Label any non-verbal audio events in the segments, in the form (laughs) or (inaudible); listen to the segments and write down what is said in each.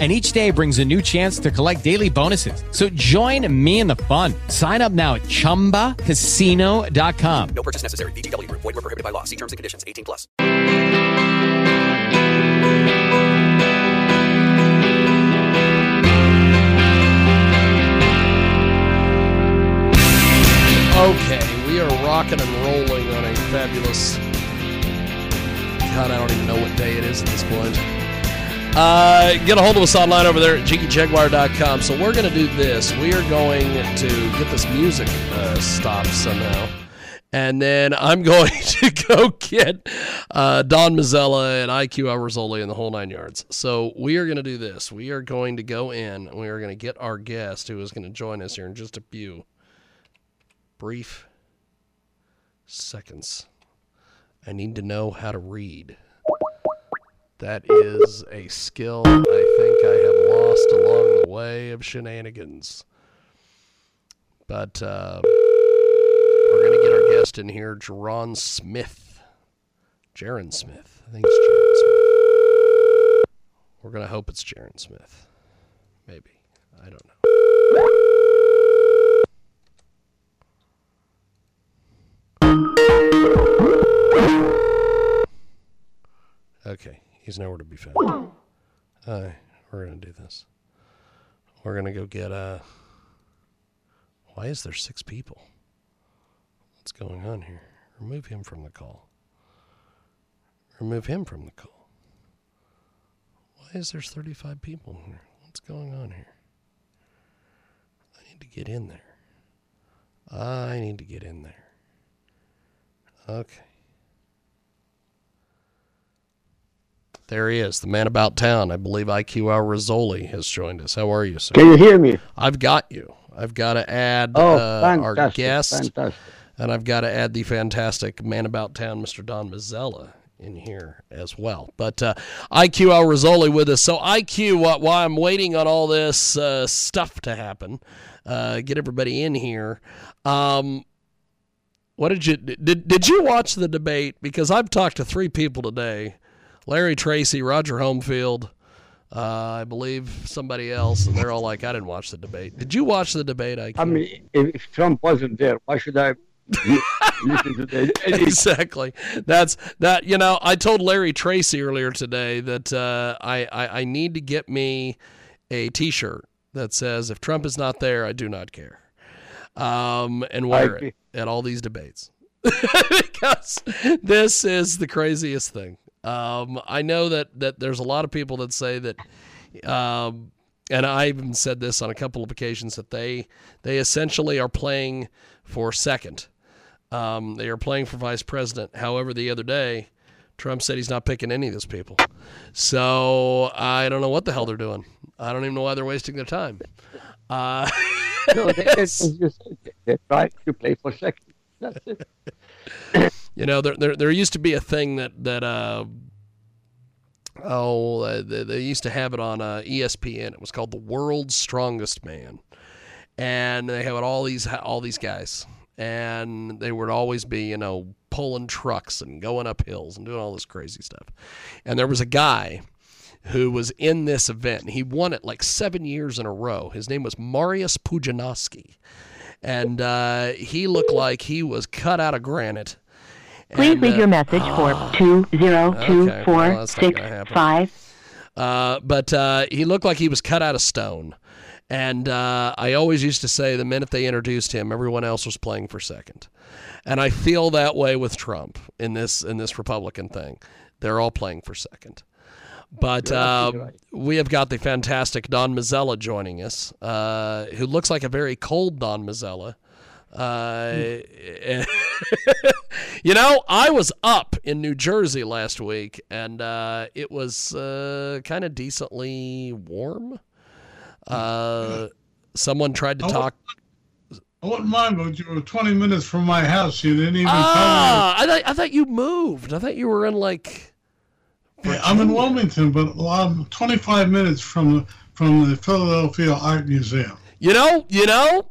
and each day brings a new chance to collect daily bonuses. So join me in the fun. Sign up now at ChumbaCasino.com. No purchase necessary. VGW. Void were prohibited by law. See terms and conditions. 18 plus. Okay, we are rocking and rolling on a fabulous. God, I don't even know what day it is at this point. Uh, get a hold of us online over there at jiggyjaguar.com. So we're going to do this. We are going to get this music uh, stopped somehow. And then I'm (laughs) going to go get uh, Don Mazzella and IQ Al Rassolli and the whole nine yards. So we are going to do this. We are going to go in and we are going to get our guest who is going to join us here in just a few brief seconds. I need to know how to read. That is a skill I think I have lost along the way of shenanigans. But uh, we're going to get our guest in here, Jaron Smith. Jaron Smith. I think it's Jaron Smith. We're going to hope it's Jaron Smith. Maybe. I don't know. Okay, he's nowhere to be found. Uh, we're gonna do this. We're gonna go get uh Why is there six people? What's going on here? Remove him from the call. Remove him from the call. Why is there 35 people here? What's going on here? I need to get in there. I need to get in there. Okay. There he is, the man about town. I believe IQ Al Rassolli has joined us. How are you, sir? Can you hear me? I've got you. I've got to add Oh, uh, our guest, fantastic. and I've got to add the fantastic man about town, Mr. Don Mazzella, in here as well. But uh, IQ Al Rassolli with us. So IQ, uh, while I'm waiting on all this uh, stuff to happen, uh, get everybody in here. Um, what did you did? Did you watch the debate? Because I've talked to three people today: Larry Tracy, Roger Homefield, uh, I believe somebody else, and they're all like, "I didn't watch the debate." Did you watch the debate? I, I mean, if, Trump wasn't there, why should I listen to the? exactly. That's that. You know, I told Larry Tracy earlier today that uh, I, I I need to get me a T-shirt that says, "If Trump is not there, I do not care," um, and wear it at all these debates (laughs) because this is the craziest thing. Um, I know that that there's a lot of people that say that. Um, and I even said this on a couple of occasions that they they essentially are playing for second. Um, they are playing for vice president. However, the other day, Trump said he's not picking any of those people. So I don't know what the hell they're doing. I don't even know why they're wasting their time. Uh, (laughs) no, they, they, (laughs) they they try to play for second. That's it. (laughs) you know, there, there there used to be a thing that that uh, oh uh, they, they used to have it on uh, ESPN. It was called the World's Strongest Man, and they had all these all these guys, and they would always be you know pulling trucks and going up hills and doing all this crazy stuff. And there was a guy who was in this event. He won it like seven years in a row. His name was Mariusz Pudzianowski. And uh, he looked like he was cut out of granite. Please And, leave uh, your message for (gasps) two zero two Okay, four that's six five. Uh, but uh, he looked like he was cut out of stone. And uh, I always used to say the minute they introduced him, everyone else was playing for second. And I feel that way with Trump in this in this Republican thing. They're all playing for second. But uh, right. we have got the fantastic Don Mazzella joining us, uh, who looks like a very cold Don Mazzella. Uh, (laughs) you know, I was up in New Jersey last week, and uh, it was uh, kind of decently warm. Uh, someone tried to Oh. talk. I wouldn't mind, but you were 20 minutes from my house. You didn't even Ah, I thought I thought you moved. I thought you were in like. Yeah, I'm in Wilmington, but I'm 25 minutes from the, from the Philadelphia Art Museum. You know, you know.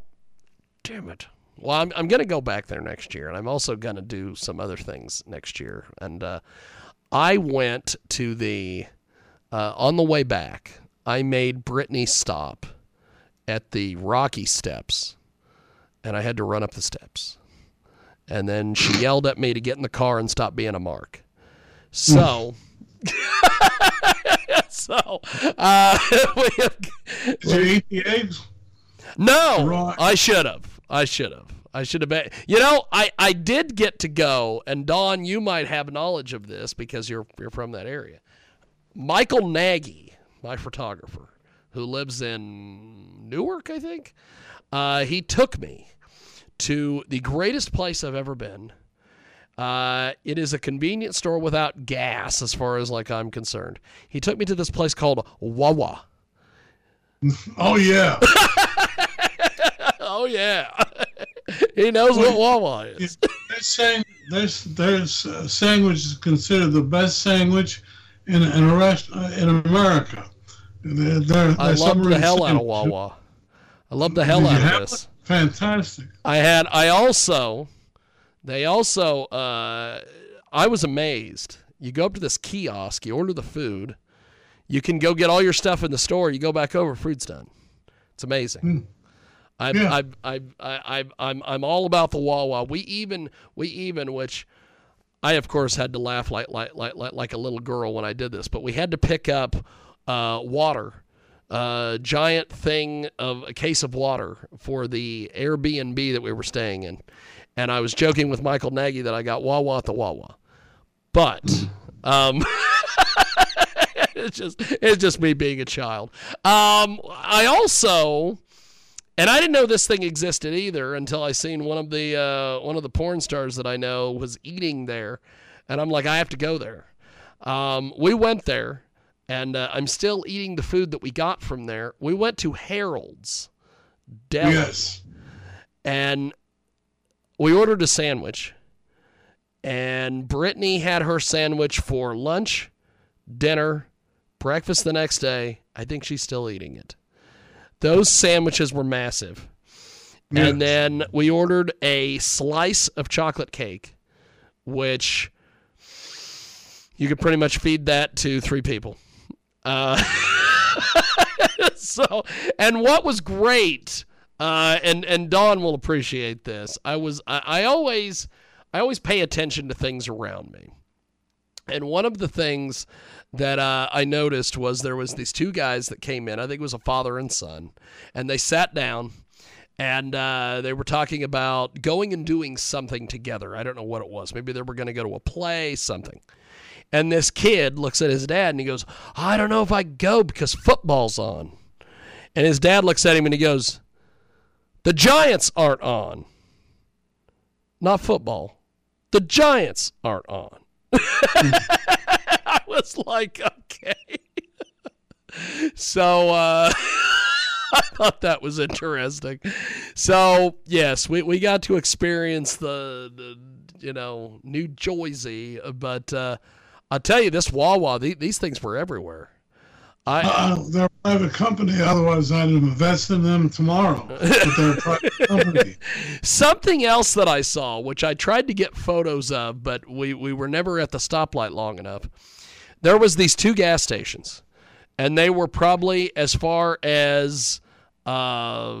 Damn it. Well, I'm I'm gonna go back there next year, and I'm also gonna do some other things next year. And uh, I went to the uh, on the way back. I made Brittany stop at the Rocky Steps, and I had to run up the steps. And then she (laughs) yelled at me to get in the car and stop being a mark. So. (laughs) so, uh, (laughs) we have, Did you eat the eggs? no, Right. I should have. I should have. I should have been. You know, I, I did get to go, and Don, you might have knowledge of this because you're you're from that area. Michael Nagy, my photographer, who lives in Newark, I think, uh, he took me to the greatest place I've ever been. Uh, it is a convenience store without gas, as far as like I'm concerned. He took me to this place called Wawa. (laughs) Oh, yeah. (laughs) Oh yeah, (laughs) he knows what Wawa is. They're saying there's there's uh, sandwich is considered the best sandwich in in a rest uh, in America. They're, they're, I love the hell out of. Wawa. I love the hell Did out of this. it? Fantastic. I had. I also. They also. Uh, I was amazed. You go up to this kiosk. You order the food. You can go get all your stuff in the store. You go back over. Food's done. It's amazing. I'm, Yeah. I'm, I'm, I'm, I'm, I'm all about the Wawa. We even, we even, which I of course had to laugh like, like, like, like, like a little girl when I did this, but we had to pick up uh, water, a giant thing of a case of water for the Airbnb that we were staying in, and I was joking with Michael Nagy that I got Wawa at the Wawa, but um, (laughs) it's just it's just me being a child. Um, I also. And I didn't know this thing existed either until I seen one of the uh, one of the porn stars that I know was eating there, and I'm like, I have to go there. Um, we went there, and uh, I'm still eating the food that we got from there. We went to Harold's Deli, Yes. and we ordered a sandwich. And Brittany had her sandwich for lunch, dinner, breakfast the next day. I think she's still eating it. Those sandwiches were massive. And then we ordered a slice of chocolate cake, which you could pretty much feed that to three people. Uh, (laughs) so, and what was great, uh, and and Don will appreciate this. I was I, I always I always pay attention to things around me. And one of the things that uh, I noticed was there was these two guys that came in. I think it was a father and son, and they sat down and uh, they were talking about going and doing something together. I don't know what it was. Maybe they were going to go to a play, something. And this kid looks at his dad and he goes, "I don't know if I go because football's on." And his dad looks at him and he goes, "The Giants aren't on. Not football. The Giants aren't on." (laughs) I was like, okay. so uh, (laughs) I thought that was interesting. So yes, we, we got to experience the, the you know New Jersey, but uh, I'll tell you this Wawa, the, these things were everywhere. I Uh, they're a private company, otherwise I'd invest in them tomorrow. (laughs) But they're a private company. Something else that I saw, which I tried to get photos of, but we, we were never at the stoplight long enough. There was these two gas stations, and they were probably as far as uh,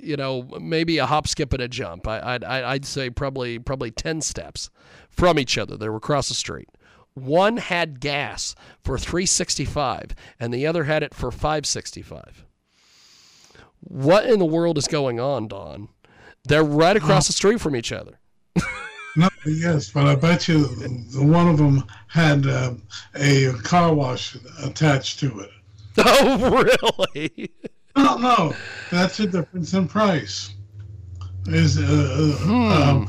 you know, maybe a hop, skip, and a jump. I, I'd, I'd say probably probably ten steps from each other. They were across the street. One had gas for 365 and the other had it for 565. What in the world is going on, Don? They're right across the street from each other. (laughs) No, yes, but I bet you one of them had uh, a car wash attached to it. (laughs) Oh, really? No, no, that's a difference in price. Is uh, um,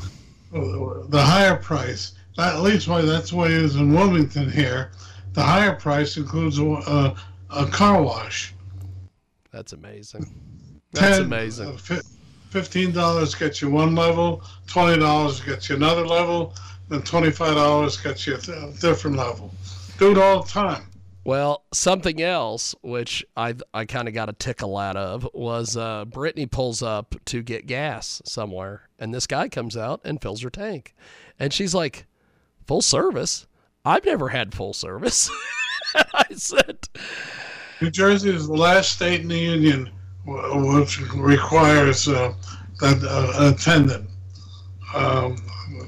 uh, the higher price? At least why that's the way it is in Wilmington here. The higher price includes a, a, a car wash. That's amazing. That's 10, amazing. uh, fifteen dollars gets you one level, twenty dollars gets you another level, and twenty-five dollars gets you a different level. Do it all the time. Well, something else which I I kind of got a tickle out of was uh, Brittany pulls up to get gas somewhere, and this guy comes out and fills her tank, and she's like, "Full service? I've never had full service." (laughs) I said, New Jersey is the last state in the union which requires uh, that uh, an attendant um,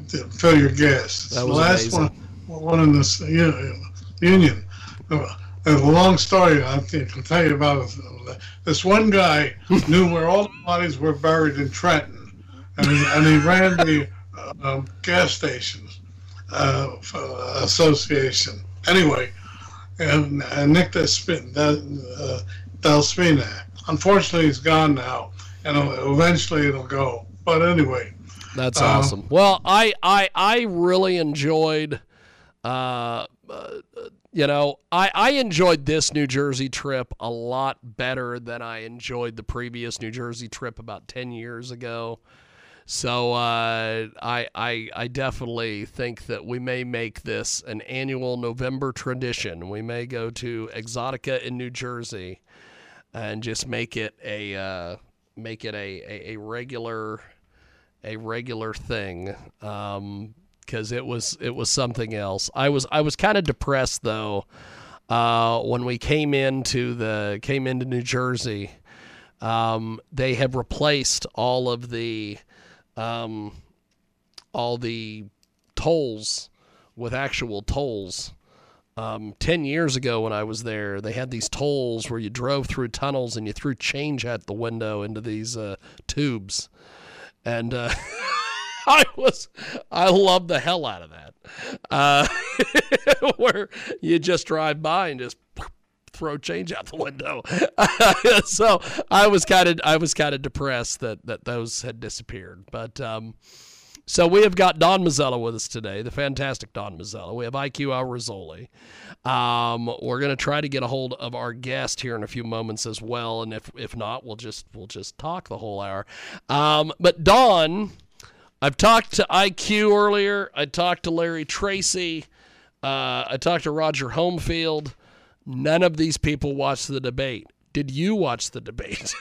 to fill your gas. It's That the was last amazing. one, one in this union. Uh, a long story I think, can tell you about it. This one guy (laughs) knew where all the bodies were buried in Trenton, and he, and he ran the uh, um, gas stations uh, uh, association. Anyway, and, and Nick Despin, uh, Delspina. Unfortunately, he's gone now, and eventually it'll go. But anyway, That's Uh, awesome. Well, I I I really enjoyed uh, uh you know, I I enjoyed this New Jersey trip a lot better than I enjoyed the previous New Jersey trip about 10 years ago. So uh, I, I I definitely think that we may make this an annual November tradition. We may go to Exotica in New Jersey and just make it a uh, make it a, a, a regular a regular thing because it was it was something else. I was I was kind of depressed though uh, when we came into the came into New Jersey. Um, they have replaced all of the um, all the tolls with actual tolls. Um, Ten years ago, when I was there, they had these tolls where you drove through tunnels and you threw change at the window into these uh, tubes and uh, (laughs) I was I love the hell out of that. Uh, (laughs) where you just drive by and just throw change out the window. (laughs) so I was kind of I was kind of depressed that that those had disappeared. But um, so we have got Don Mazzella with us today, the fantastic Don Mazzella. We have IQ Al Rassolli. Um, we're gonna try to get a hold of our guest here in a few moments as well, and if if not, we'll just we'll just talk the whole hour. Um, but Don, I've talked to IQ earlier. I talked to Larry Tracy. Uh, I talked to Roger Homefield. None of these people watched the debate. Did you watch the debate?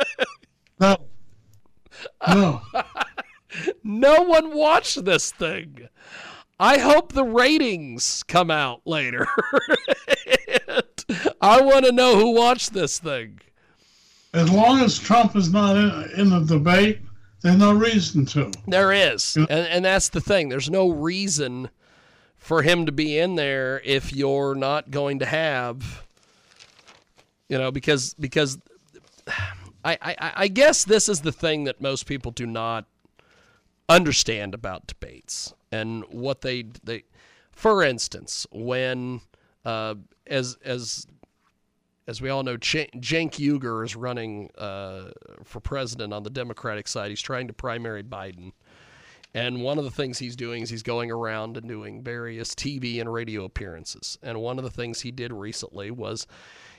(laughs) no, no. no one watched this thing. I hope the ratings come out later. (laughs) I want to know who watched this thing. As long as Trump is not in, in the debate, there's no reason to. There is. And, and that's the thing. There's no reason for him to be in there if you're not going to have, you know, because, because I, I, I guess this is the thing that most people do not understand about debates and what they, they for instance, when, uh, as, as, as we all know, J- Cenk Uygur is running uh, for president on the Democratic side. He's trying to primary Biden. And one of the things he's doing is he's going around and doing various TV and radio appearances. And one of the things he did recently was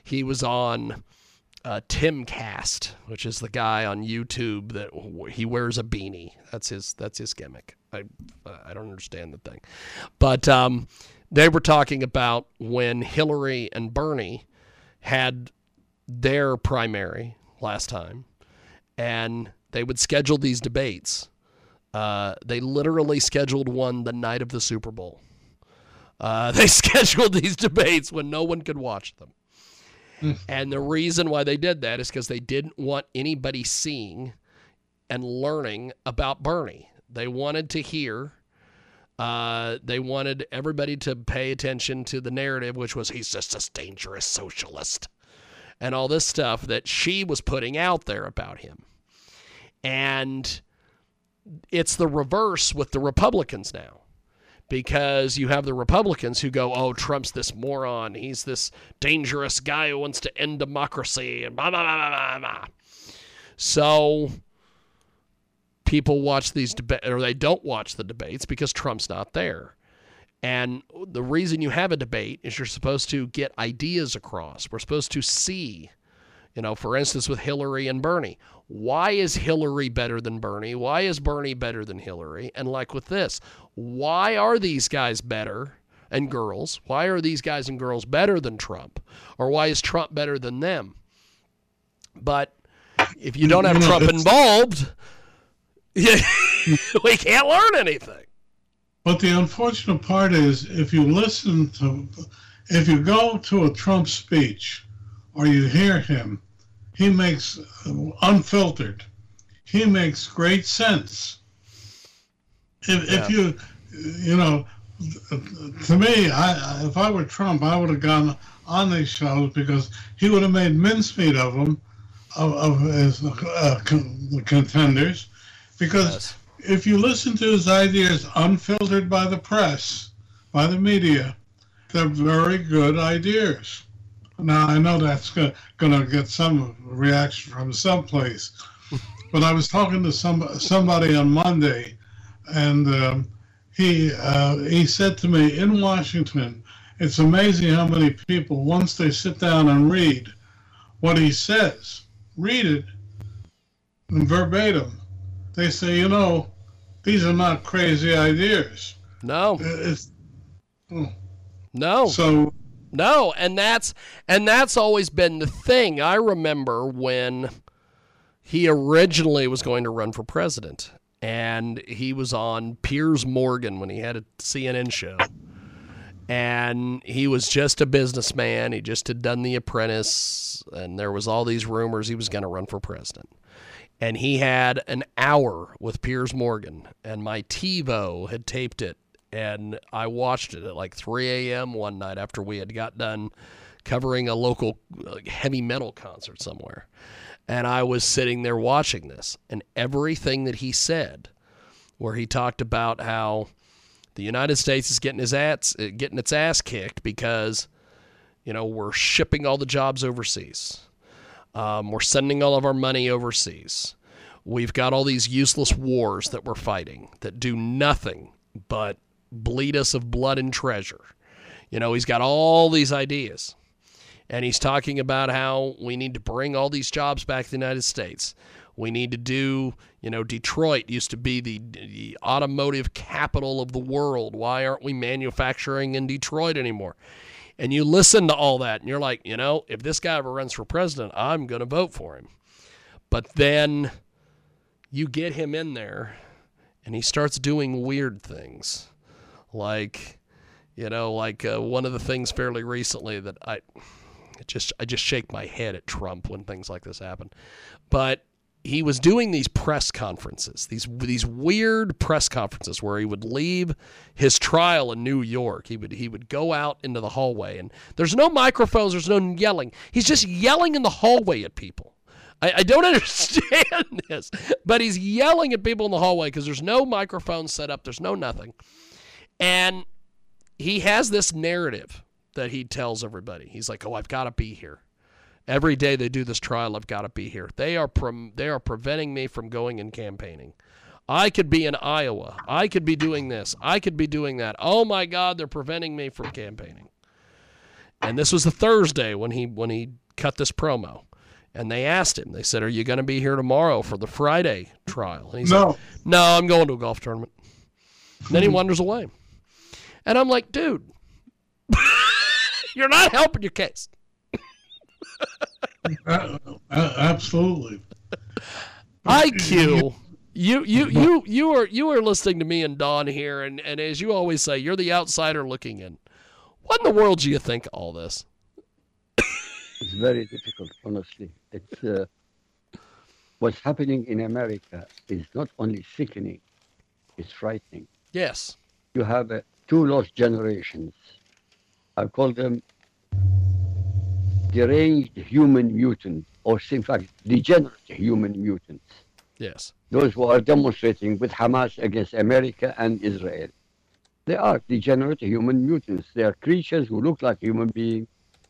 he was on uh, Timcast, which is the guy on YouTube that he wears a beanie. That's his that's his gimmick. I I don't understand the thing, but um, they were talking about when Hillary and Bernie had their primary last time, and they would schedule these debates. Uh, they literally scheduled one the night of the Super Bowl. Uh, (laughs) they scheduled these debates when no one could watch them. And the reason why they did that is because they didn't want anybody seeing and learning about Bernie. They wanted to hear, uh, they wanted everybody to pay attention to the narrative, which was he's just a dangerous socialist and all this stuff that she was putting out there about him. And it's the reverse with the Republicans now because you have the Republicans who go, "Oh, Trump's this moron. He's this dangerous guy who wants to end democracy," and blah blah blah blah blah. So people watch these debates, or they don't watch the debates because Trump's not there. And the reason you have a debate is you're supposed to get ideas across. We're supposed to see You know, for instance, with Hillary and Bernie. Why is Hillary better than Bernie? Why is Bernie better than Hillary? And like with this, why are these guys better and girls? Why are these guys and girls better than Trump? Or why is Trump better than them? But if you don't have Trump involved, (laughs) we can't learn anything. But the unfortunate part is, if you listen to, if you go to a Trump speech or you hear him, he makes uh, unfiltered. He makes great sense. If, if you, you know, to me, I, if I were Trump, I would have gone on these shows because he would have made mincemeat of them, of, of his uh, con- contenders, because if you listen to his ideas unfiltered by the press, by the media, they're very good ideas. Now I know that's going to get some reaction from someplace, but I was talking to some somebody on Monday, and um, he uh, he said to me in Washington, it's amazing how many people once they sit down and read what he says, read it verbatim, they say, you know, these are not crazy ideas. No, It's, no. so No, and that's and that's always been the thing. I remember when he originally was going to run for president and he was on Piers Morgan when he had a CNN show. And he was just a businessman. He just had done The Apprentice and there was all these rumors he was going to run for president. And he had an hour with Piers Morgan and my TiVo had taped it and I watched it at like 3 a.m. one night after we had got done covering a local heavy metal concert somewhere. And I was sitting there watching this, and everything that he said, where he talked about how the United States is getting his ass, uh, getting its ass kicked because, you know, we're shipping all the jobs overseas. Um, we're sending all of our money overseas. We've got all these useless wars that we're fighting that do nothing but bleed us of blood and treasure. You know, he's got all these ideas. And he's talking about how we need to bring all these jobs back to the United States. We need to do, you know, Detroit used to be the, the automotive capital of the world. Why aren't we manufacturing in Detroit anymore? And you listen to all that and you're like, you know, if this guy ever runs for president, I'm going to vote for him. But then you get him in there and he starts doing weird things. Like, you know, like uh, one of the things fairly recently that I just I just shake my head at Trump when things like this happen. But he was doing these press conferences, these these weird press conferences where he would leave his trial in New York. He would he would go out into the hallway and there's no microphones, there's no yelling. He's just yelling in the hallway at people. I, I don't (laughs) understand this, but he's yelling at people in the hallway because there's no microphone set up, there's no nothing. And he has this narrative that he tells everybody. He's like, "Oh, I've got to be here. Every day they do this trial, I've got to be here. They are prom- they are preventing me from going and campaigning. I could be in Iowa. I could be doing this. I could be doing that. Oh my God, they're preventing me from campaigning." And this was the Thursday when he when he cut this promo. And they asked him. They said, "Are you going to be here tomorrow for the Friday trial?" And he said, no, no, I'm going to a golf tournament. And then he mm-hmm. wanders away. And I'm like, dude, (laughs) you're not helping your case. (laughs) uh, uh, absolutely. IQ. You you you you are you are listening to me and Don here, and, and as you always say, you're the outsider looking in. What in the world do you think of all this? It's very difficult, honestly. It's uh, what's happening in America is not only sickening; it's frightening. Yes. You have uh, two lost generations. I call them deranged human mutants, or in fact, degenerate human mutants. Yes. Those who are demonstrating with Hamas against America and Israel. They are degenerate human mutants. They are creatures who look like human beings,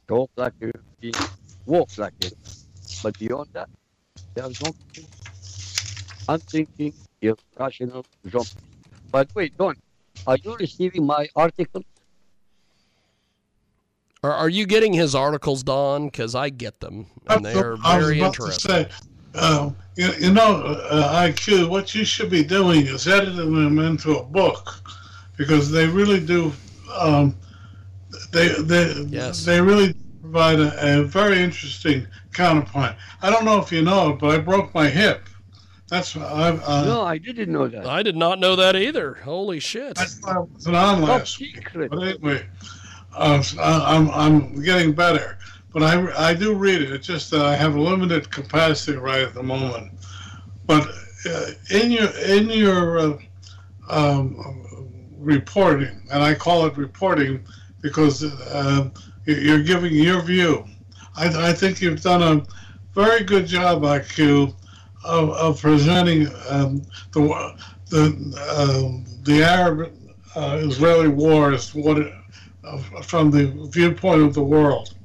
talk like human beings, walk like it. But beyond that, they are zombies. Unthinking, irrational zombies. By the way, Don, are you receiving my article? Are, are you getting his articles, Don? Because I get them, and they are I was very about interesting. to say, uh, you, you know, uh, IQ, what you should be doing is editing them into a book because they really do. Um, they they Yes. they really provide a, a very interesting counterpoint. I don't know if you know it, but I broke my hip. That's why I. Uh, No, I didn't know that. I did not know that either. Holy shit! That's why I wasn't on Top last week. secret. But anyway, uh, I- I'm I'm getting better. But I I do read it. It's just that I have a limited capacity right at the moment. But uh, in your in your uh, um, reporting, and I call it reporting because uh, you- you're giving your view. I, I think you've done a very good job, IQ, of, of presenting um, the the uh, the Arab uh, Israeli war as what it, uh, from the viewpoint of the world.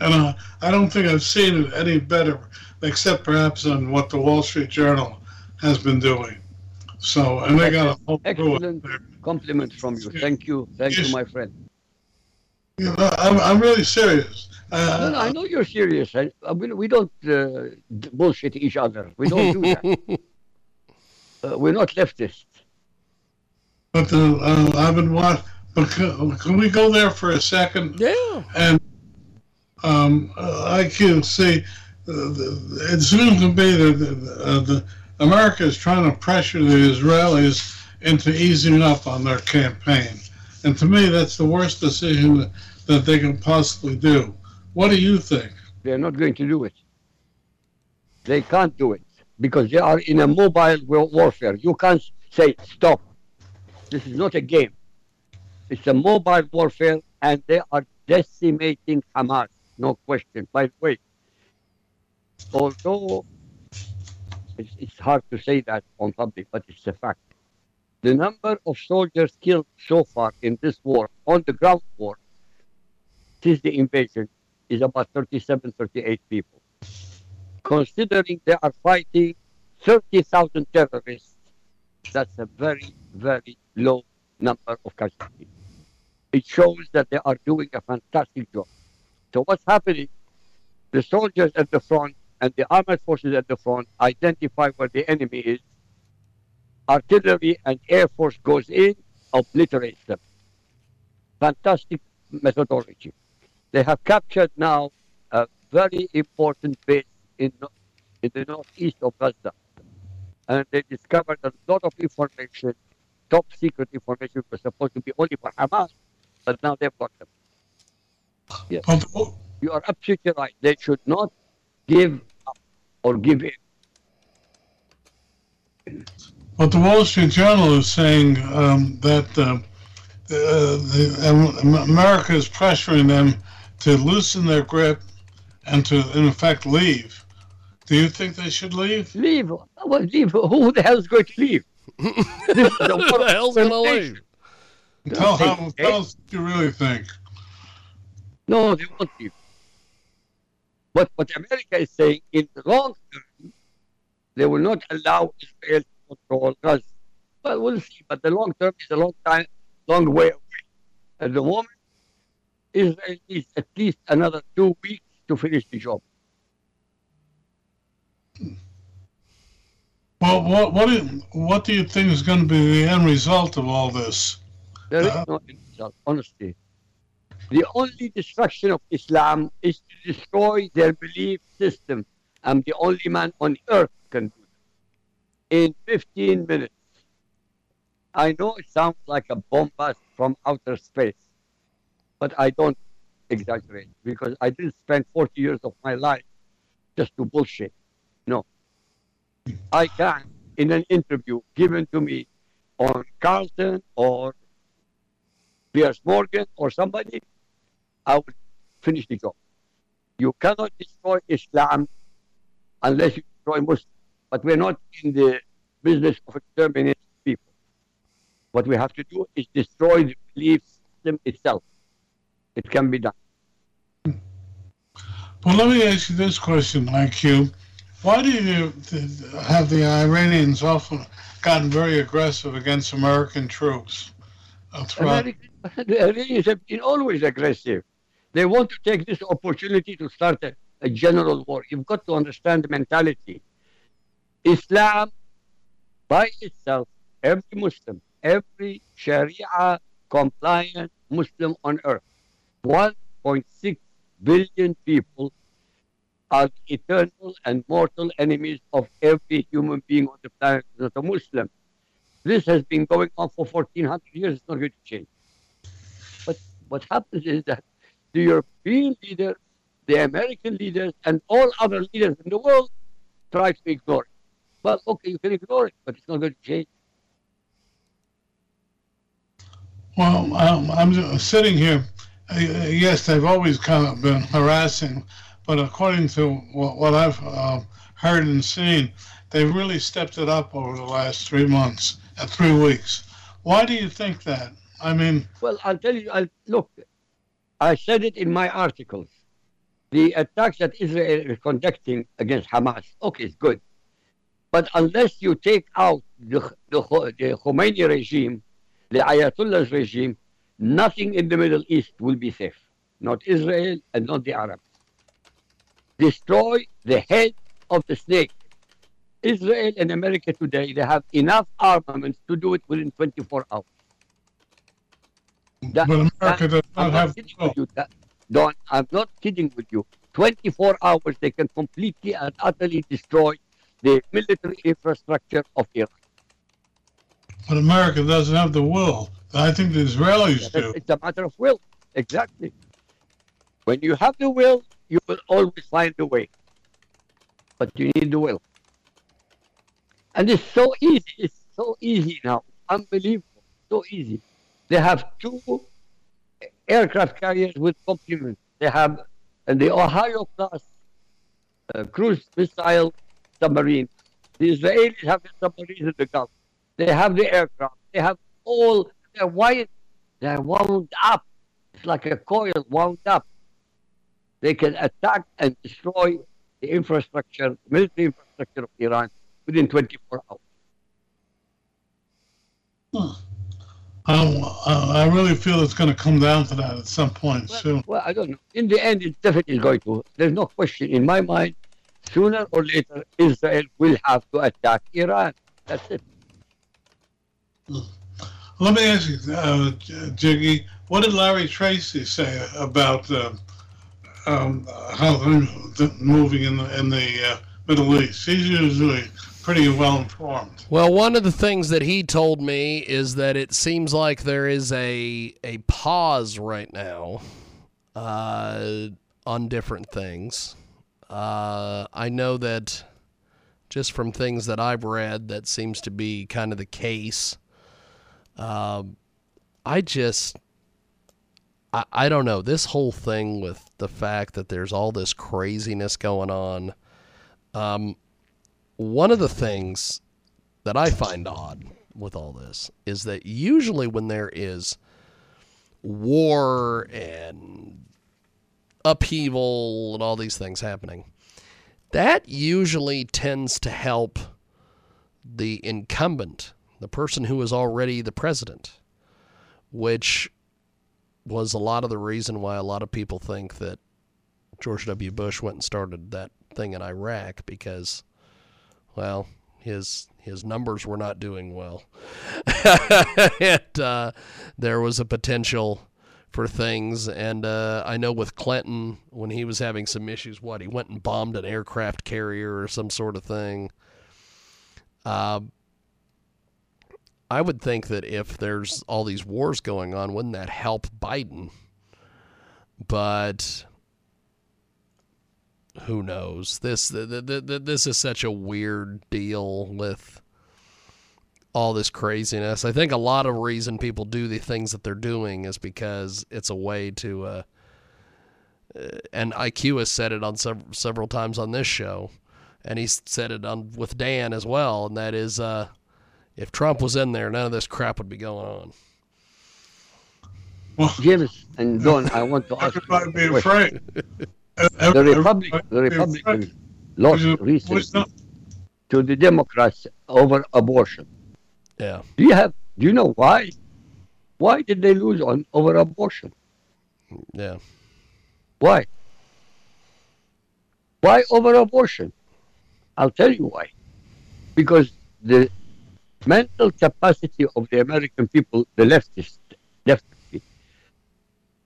And uh, I don't think I've seen it any better, except perhaps on what the Wall Street Journal has been doing. So, and they got a whole Excellent there. compliments from you. Thank you. Thank you, my friend. You know, I'm, I'm really serious. Uh, No, no, I know you're serious. I, I mean, we don't uh, bullshit each other. We don't do that. (laughs) uh, we're not leftists. But uh, uh, I've been watching. Can, can we go there for a second? yeah, And um, uh, I can see uh, the, it seems to be that the, uh, the America is trying to pressure the Israelis into easing up on their campaign, and to me, that's the worst decision that, that they can possibly do. What do you think? They're not going to do it. They can't do it because they are in a mobile wa- warfare. You can't say stop. This is not a game. It's a mobile warfare, and they are decimating Hamas. No question. By the way, although it's, it's hard to say that on public, but it's a fact. The number of soldiers killed so far in this war, on the ground war, since the invasion, is about 37, 38 people. Considering they are fighting 30,000 terrorists, that's a very, very low number of casualties. It shows that they are doing a fantastic job. So what's happening? The soldiers at the front and the armed forces at the front identify where the enemy is. Artillery and air force goes in, obliterates them. Fantastic methodology. They have captured now a very important base in, in the northeast of Gaza. And they discovered a lot of information, top secret information, was supposed to be only for Hamas, but now they've got them. But You are absolutely right. They should not give up or give in. But the Wall Street Journal is saying um, that uh, the, the, um, America is pressuring them to loosen their grip and to, in effect, leave. Do you think they should leave? Leave. Well, leave. Who the hell is going to leave? (laughs) this is the who the of hell's gonna leave? Tell, They- how, tell us what you really think. No, they won't leave. But what America is saying, in the long term, they will not allow Israel to control Gaza. Well, we'll see. But the long term is a long time, long way away. At the moment, Israel needs at least another two weeks to finish the job. Well, what what do you, what do you think is going to be the end result of all this? There is Uh-huh. no end result, honestly. The only destruction of Islam is to destroy their belief system. I'm the only man on earth can do that. In 15 minutes. I know it sounds like a bombast from outer space, but I don't exaggerate because I didn't spend 40 years of my life just to bullshit. No. I can, in an interview given to me on Carlton or Piers Morgan or somebody, I would finish the job. You cannot destroy Islam unless you destroy Muslims. But we're not in the business of exterminating people. What we have to do is destroy the belief system itself. It can be done. Well, let me ask you this question, IQ. Why do you have the Iranians often gotten very aggressive against American troops throughout? American, (laughs) the Iranians have been always aggressive. They want to take this opportunity to start a, a general war. You've got to understand the mentality. Islam, by itself, every Muslim, every Sharia compliant Muslim on earth, 1.6 billion people are eternal and mortal enemies of every human being on the planet that's a Muslim. This has been going on for 1400 years. It's not going to change. But what happens is that the European leaders, the American leaders, and all other leaders in the world try to ignore it. Well, okay, you can ignore it, but it's not going to change. Well, um, I'm sitting here. Yes, they've always kind of been harassing, but according to what, what I've uh, heard and seen, they've really stepped it up over the last three months, uh, three weeks. Why do you think that? I mean, Well, I'll tell you, I'll, look, I said it in my articles. The attacks that Israel is conducting against Hamas, okay, it's good. But unless you take out the, the, the Khomeini regime, the Ayatollah's regime, nothing in the Middle East will be safe. Not Israel and not the Arabs. Destroy the head of the snake. Israel and America today, they have enough armaments to do it within 24 hours. That- but America does I'm not not kidding with you. That, Don, I'm not kidding with you. 24 hours, they can completely and utterly destroy the military infrastructure of Iran. But America doesn't have the will. I think the Israelis It's, do. it's a matter of will. Exactly. When you have the will, you will always find a way. But you need the will. And it's so easy. It's so easy now. Unbelievable. So easy. They have two aircraft carriers with complements. They have and the Ohio class uh, cruise missile submarine. The Israelis have the submarines in the Gulf. They have the aircraft. They have all. They're wired. They're wound up. It's like a coil wound up. They can attack and destroy the infrastructure, military infrastructure of Iran within 24 hours. Um, uh, I really feel it's going to come down to that at some point soon. Well, I don't know. In the end, it definitely going to. There's no question in my mind. Sooner or later, Israel will have to attack Iran. That's it. Let me ask you, uh, Jiggy, what did Larry Tracy say about uh, um, how they're moving in the in the uh, Middle East? He's usually pretty well informed. Well, one of the things that he told me is that it seems like there is a a pause right now uh, on different things. Uh, I know that just from things that I've read, that seems to be kind of the case. Um, I just, I, I don't know. This whole thing with the fact that there's all this craziness going on. Um, one of the things that I find odd with all this is that usually when there is war and upheaval and all these things happening, that usually tends to help the incumbent, the person who was already the president, which was a lot of the reason why a lot of people think that George W. Bush went and started that thing in Iraq because, well, his his numbers were not doing well, (laughs) and uh, there was a potential for things. And uh, I know with Clinton, when he was having some issues, what he went and bombed an aircraft carrier or some sort of thing. Uh, I would think that if there's all these wars going on, wouldn't that help Biden? But who knows? This the, the, the, this is such a weird deal with all this craziness. I think a lot of reason people do the things that they're doing is because it's a way to. Uh, uh, and IQ has said it on several several times on this show, and he's said it on with Dan as well, and that is, uh, if Trump was in there, none of this crap would be going on. Well, James and Don, I want to ask talk you about a afraid. The Republic, the Republicans lost recently to the Democrats over abortion. Yeah. Do you have? Do you know why? Why did they lose on over abortion? Yeah. Why? Why over abortion? I'll tell you why. Because the mental capacity of the American people, the leftist, leftists,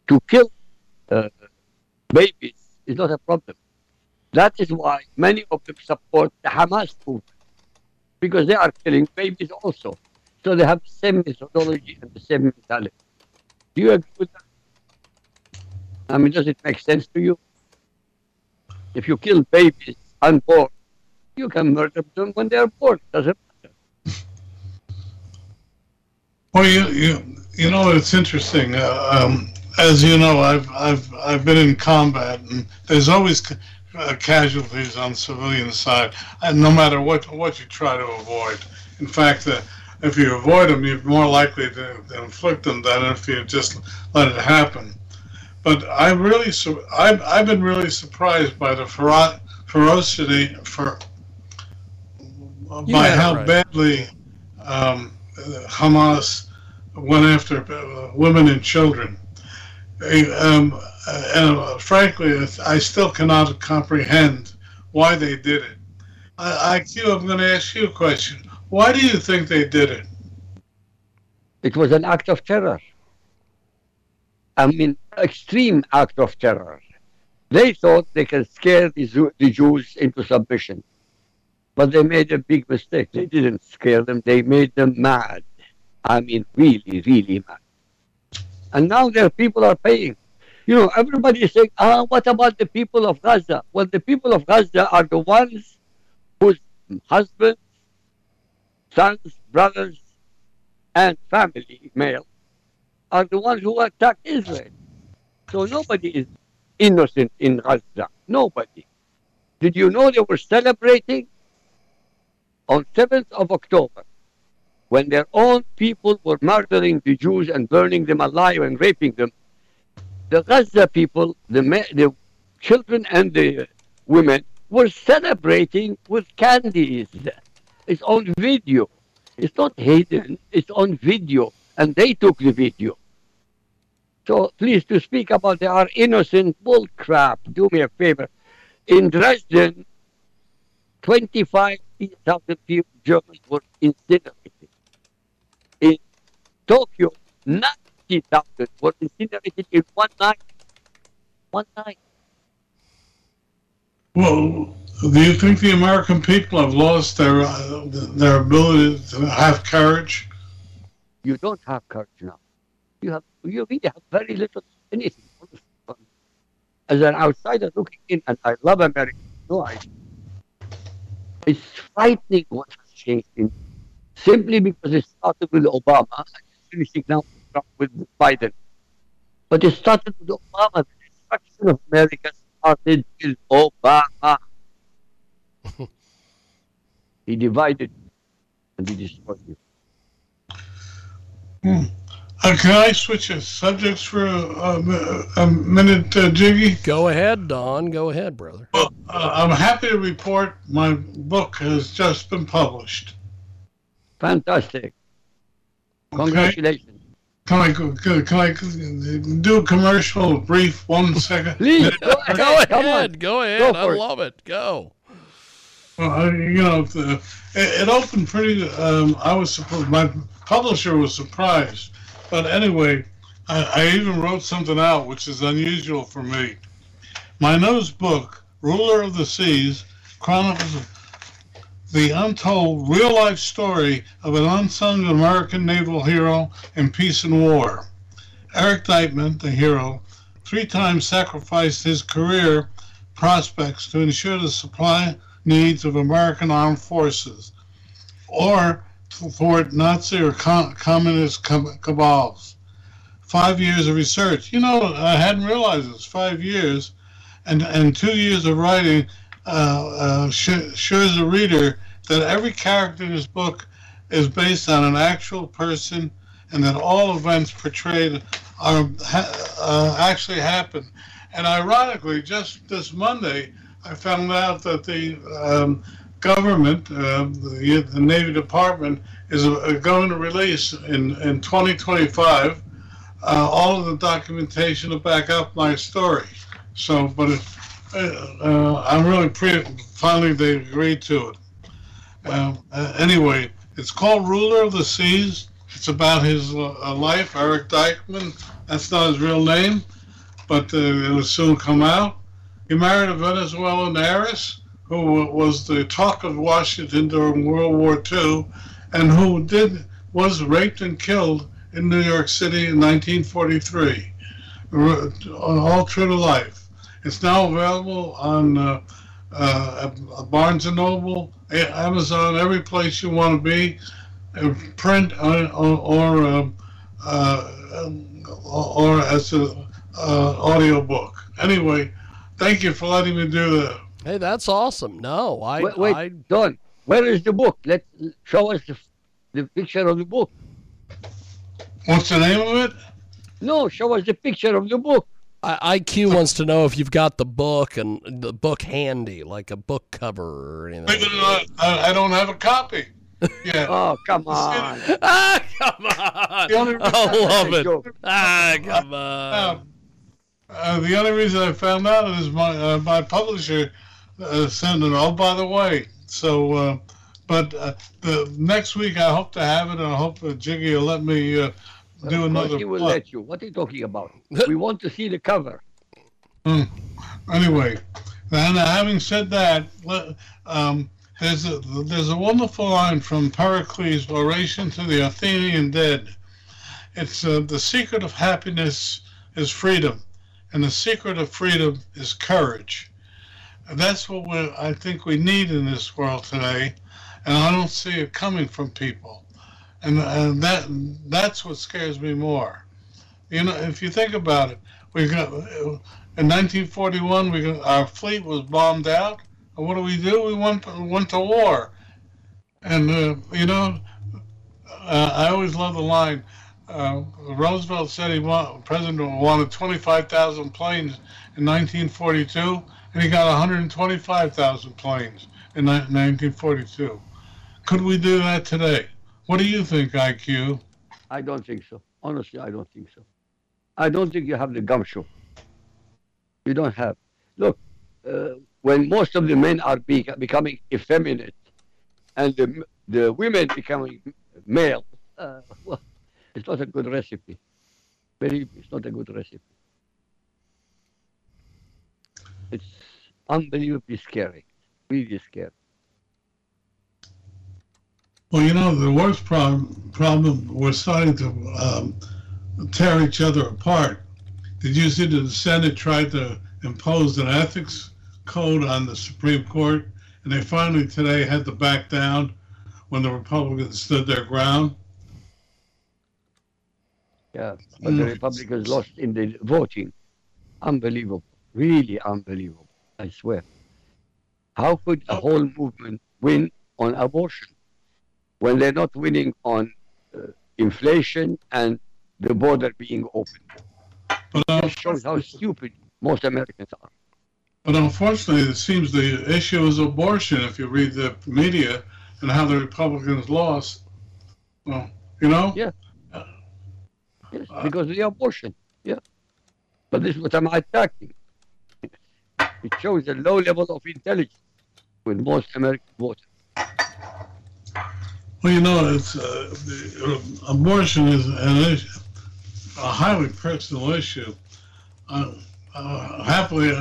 to kill uh, babies is not a problem. That is why many of them support the Hamas movement because they are killing babies also. So they have the same methodology and the same mentality. Do you agree with that? I mean, does it make sense to you? If you kill babies unborn, you can murder them when they are born. Doesn't matter. Well, you you you know it's interesting. Uh, um, as you know, I've I've I've been in combat, and there's always ca- uh, casualties on the civilian side, and no matter what what you try to avoid. In fact, uh, if you avoid them, you're more likely to, to inflict them than if you just let it happen. But I really, su- I've I've been really surprised by the fero- ferocity for You by how right. badly um, Hamas went after uh, women and children. Uh, Um, uh, and uh, frankly, I still cannot comprehend why they did it. I, IQ, I'm going to ask you a question. Why do you think they did it? It was an act of terror. I mean, extreme act of terror. They thought they can scare the, the Jews into submission. But they made a big mistake. They didn't scare them, they made them mad. I mean, really, really mad. And now their people are paying. You know, everybody is saying, ah, what about the people of Gaza? Well, the people of Gaza are the ones whose husbands, sons, brothers, and family, male, are the ones who attacked Israel. So nobody is innocent in Gaza. Nobody. Did you know they were celebrating on 7th of October when their own people were murdering the Jews and burning them alive and raping them? The Gaza people, the, the children and the women, were celebrating with candies. It's on video. It's not hidden, it's on video. And they took the video. So please, to speak about they are innocent bull crap, do me a favor. In Dresden, 25,000 people, Germans were incinerated. In Tokyo, 90,000 were incinerated in one night. One night. Well, do you think the American people have lost their uh, their ability to have courage? You don't have courage now. You have you really have very little anything. As an outsider looking in, and I love America, no, I, it's frightening what has changed in simply because it started with Obama and it's finishing now with Biden. But it started with Obama. The destruction of America started with Obama. (laughs) he divided and he destroyed you. Hmm. Uh, can I switch uh, subjects for a, a, a minute, uh, Jiggy? Go ahead, Don. Go ahead, brother. Well, uh, I'm happy to report my book has just been published. Fantastic. Congratulations. Can I go- can, can I do a commercial, brief, one (laughs) second? Please, go Go ahead. Come on. ahead. Go ahead. Go I for it. love it. Go. Well, I- you know, the, it, it opened pretty. Um, I was. My publisher was surprised, but anyway, I, I even wrote something out, which is unusual for me. My newest book, "Ruler of the Seas," chronicles the untold real-life story of an unsung American naval hero in peace and war. Eric Deitman, the hero, three times sacrificed his career prospects to ensure the supply needs of American armed forces or thwart Nazi or com- communist cab- cabals. Five years of research. You know, I hadn't realized this. Five years and, and two years of writing uh, uh, sh- shows the reader that every character in this book is based on an actual person and that all events portrayed are uh, actually happened. And ironically, just this Monday, I found out that the um, government, uh, the, the Navy Department, is going to release in, in 2025 uh, all of the documentation to back up my story. So, but it, uh, uh, I'm really pre- finally they agreed to it. Um, uh, anyway, it's called Ruler of the Seas. It's about his uh, life, Eric Dykman. That's not his real name, but it will soon come out. He married a Venezuelan heiress who was the talk of Washington during World War II, and who did was raped and killed in New York City in 1943. R- All true to life. It's now available on uh, uh, Barnes and Noble, Amazon, every place you want to be, uh, print or or, um, uh, or as an uh, audio book. Anyway, thank you for letting me do that. Hey, that's awesome. No, I, Wait, wait I Don, where is the book? Let show us the, the picture of the book. What's the name of it? No, show us the picture of the book. I, IQ wants to know if you've got the book and the book handy, like a book cover or anything. Believe it or not, I, I don't have a copy. Yeah. (laughs) Oh, come on. (laughs) ah, come on! I love it. Joke. Ah, come on. Um, uh, the only reason I found out is my uh, my publisher uh, sent it. Oh, by the way, so uh, but uh, the next week I hope to have it, and I hope uh, Jiggy will let me uh, do course another. he will plug. let you. What are you talking about? we want to see the cover. Anyway, and having said that, um, there's a there's a wonderful line from Pericles' oration to the Athenian dead. It's uh, the secret of happiness is freedom, and the secret of freedom is courage. That's what we I think we need in this world today, and I don't see it coming from people, and and that that's what scares me more. You know, if you think about it, we got in 1941, we got, our fleet was bombed out. And what do we do? We went went to war. And uh, you know, uh, I always love the line. Uh, Roosevelt said he want, President wanted 25,000 planes in 1942, and he got 125,000 planes in 1942. Could we do that today? What do you think, IQ? I don't think so. Honestly, I don't think so. I don't think you have the gumption. You don't have. Look, uh, when most of the men are be- becoming effeminate and the, the women becoming male, uh, well, it's not a good recipe. Me, it's not a good recipe. It's unbelievably scary. Really scary. Well, you know, the worst problem, problem we're starting to um, tear each other apart. Did you see that the Senate tried to impose an ethics code on the Supreme Court, and they finally today had to back down when the Republicans stood their ground? Yeah, but the Mm. Republicans lost in the voting. Unbelievable. Really unbelievable. I swear. How could a whole movement win on abortion when they're not winning on uh, inflation and the border being open? But, uh, shows how stupid most Americans are. but unfortunately, it seems the issue is abortion. If you read the media and how the Republicans lost, well, you know, Yeah. Yes, because of the abortion. Yeah. But this is what I'm attacking. It shows a low level of intelligence with most American voters. Well, you know, it's uh, uh, abortion is an issue, a highly personal issue. Uh, uh, happily,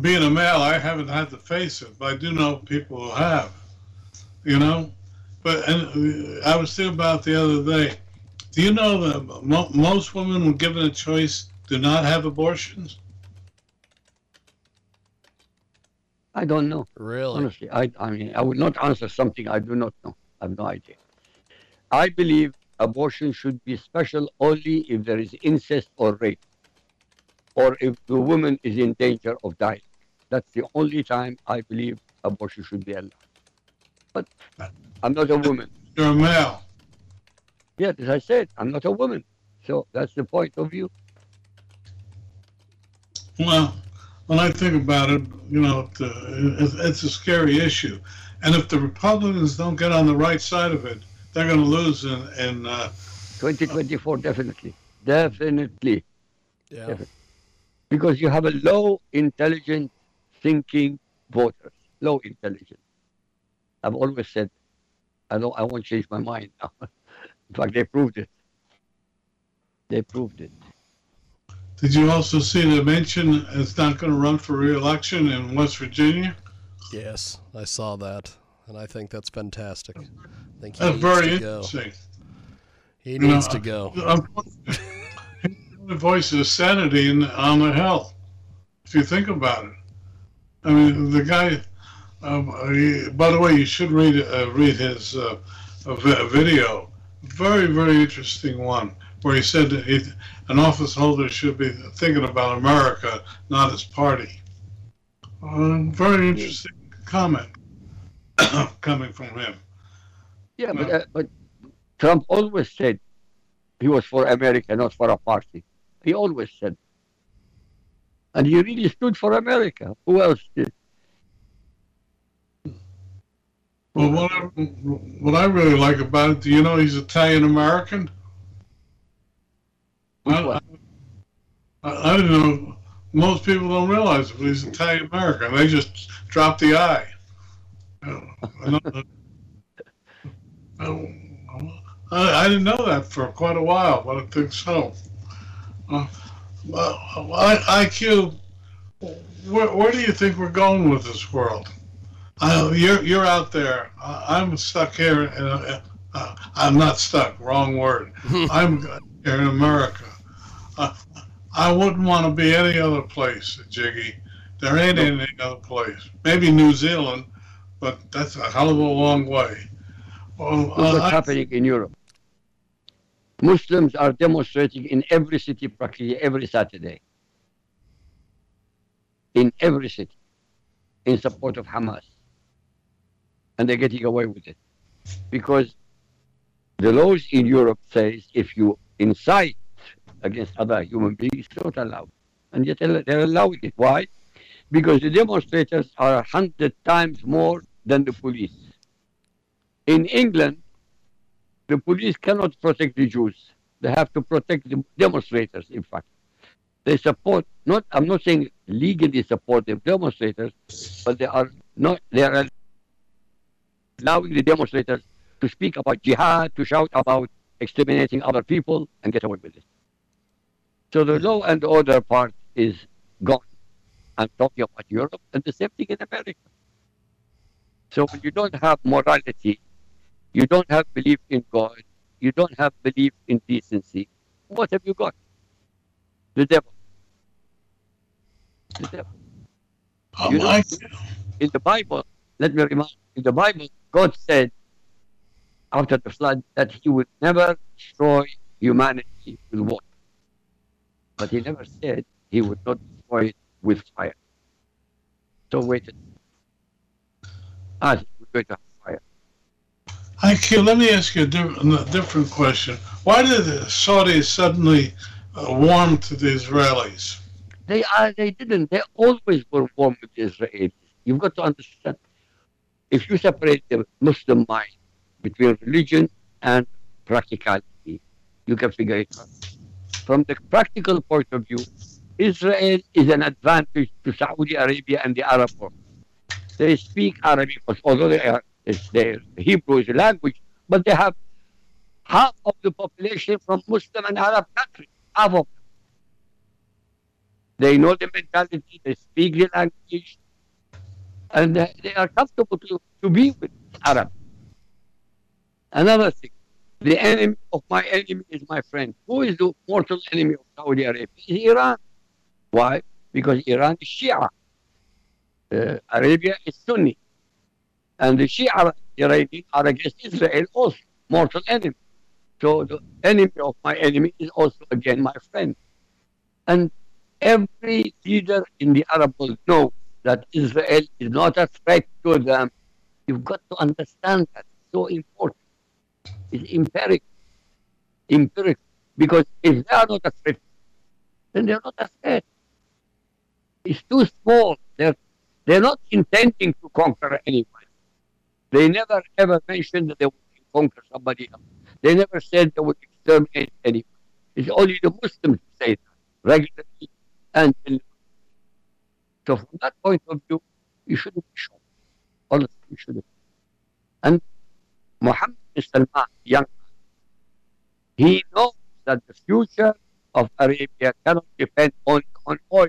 being a male, I haven't had to face it, but I do know people who have. You know, but and uh, I was thinking about the other day. Do you know that mo- most women, when given a choice, do not have abortions? I don't know. Really? Honestly, I, I mean, I would not answer something I do not know. I have no idea. I believe abortion should be special only if there is incest or rape, or if the woman is in danger of dying. That's the only time I believe abortion should be allowed. But I'm not a woman. You're a male. Yes, as I said, I'm not a woman. So that's the point of view. Well, when I think about it, you know, uh, it's, it's a scary issue. And if the Republicans don't get on the right side of it, they're going to lose in, in uh, 2024, definitely. Definitely. Yeah. because you have a low intelligent thinking voters, low intelligence. I've always said, I don't, I won't change my mind now. (laughs) In fact, they proved it. They proved it. Did you also see the Manchin it's not going to run for re-election in West Virginia? Yes, I saw that, and I think that's fantastic. I think he That's needs very to go. interesting. He You know, to go. The voice of sanity in, on the hill. If you think about it, I mean, the guy. Um, he, by the way, you should read uh, read his uh, a video. Very very interesting one where he said that he, an office holder should be thinking about America, not his party. Uh, very interesting comment (coughs) coming from him. Yeah, but, uh, but Trump always said he was for America, not for a party. He always said. And he really stood for America. Who else did? Well, what I, what I really like about it, do you know he's Italian American? I. I, I didn't know. Most people don't realize it, but he's Italian American. They just drop the I. Uh, I, (laughs) I, I didn't know that for quite a while, but I think so. Uh, well, I, IQ, where, where do you think we're going with this world? I, you're you're out there. I, I'm stuck here. In a, uh, I'm not stuck. Wrong word. (laughs) I'm here in America. Uh, I wouldn't want to be any other place, Jiggy. There ain't any other place. Maybe New Zealand, but that's a hell of a long way. Well, what's I- happening in Europe. Muslims are demonstrating in every city practically every Saturday. In every city. In support of Hamas. And they're getting away with it. Because the laws in Europe says if you incite against other human beings, not allowed. And yet they're allowing it. Why? Because the demonstrators are a hundred times more than the police. In England, the police cannot protect the Jews. They have to protect the demonstrators, in fact. They support, not, I'm not saying legally support the demonstrators, but they are not, they are allowing the demonstrators to speak about jihad, to shout about exterminating other people, and get away with it. So the law and order part is gone. I'm talking about Europe, and the same thing in America. So when you don't have morality, you don't have belief in God, you don't have belief in decency, what have you got? The devil. The devil. um, you know- In the Bible, let me remind you, in the Bible, God said after the flood that he would never destroy humanity with water. But he never said he would not destroy it with fire. So wait. a- Ah, we're going to have fire. IQ, let me ask you a, diff- a different question. Why did the Saudis suddenly uh, warm to the Israelis? They are. They didn't. They always were warm with the Israelis. You've got to understand. If you separate the Muslim mind between religion and practicality, you can figure it out. From the practical point of view, Israel is an advantage to Saudi Arabia and the Arab world. They speak Arabic, although they are, their Hebrew is a language, but they have half of the population from Muslim and Arab countries. Half of them. They know the mentality, they speak the language, and they are comfortable to, to be with Arab. Another thing, the enemy of my enemy is my friend. Who is the mortal enemy of Saudi Arabia? Is Iran. Why? Because Iran is Shia. Uh, Arabia is Sunni. And the Shia Iranians are against Israel also, mortal enemy. So the enemy of my enemy is also again my friend. And every leader in the Arab world knows that Israel is not a threat to them. You've got to understand that. It's so important. It's empirical. Empirical. Because if they are not a threat, then they're not a threat. It's too small. They're, they're not intending to conquer anyone. They never ever mentioned that they would conquer somebody else. They never said they would exterminate anyone. It's only the Muslims say that regularly and. So from that point of view, you shouldn't be shocked. Honestly, you shouldn't. And Mohammed bin Salman, young he knows that the future of Arabia cannot depend on oil.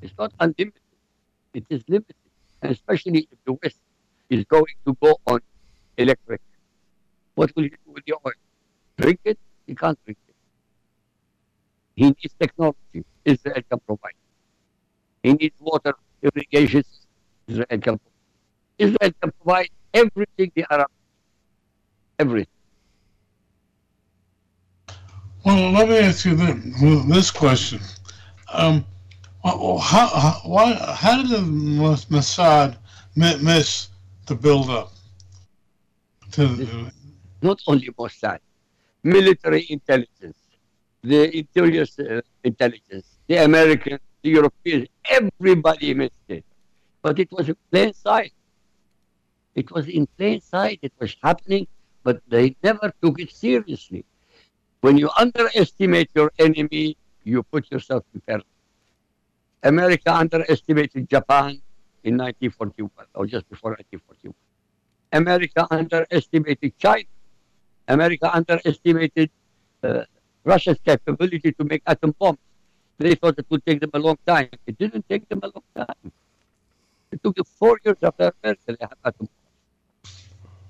It's not unlimited. It is limited. And especially if the West is going to go on electric. What will he do with the oil? Drink it? He can't drink it. He needs technology. Israel can provide. He needs water irrigation. Israel can provide. Israel can provide everything the Arab everything. Well, let me ask you then, this question. Um, how, how, why, how did the Mossad miss the build-up? To, Not only Mossad, military intelligence, the interior uh, intelligence, the Americans, the Europeans, everybody missed it. But it was in plain sight. It was in plain sight. It was happening, but they never took it seriously. When you underestimate your enemy, you put yourself in peril. America underestimated Japan in 1941, or just before 1941. America underestimated China. America underestimated uh, Russia's capability to make atom bombs. They thought it would take them a long time. It didn't take them a long time. It took them four years after America they had atom bombs.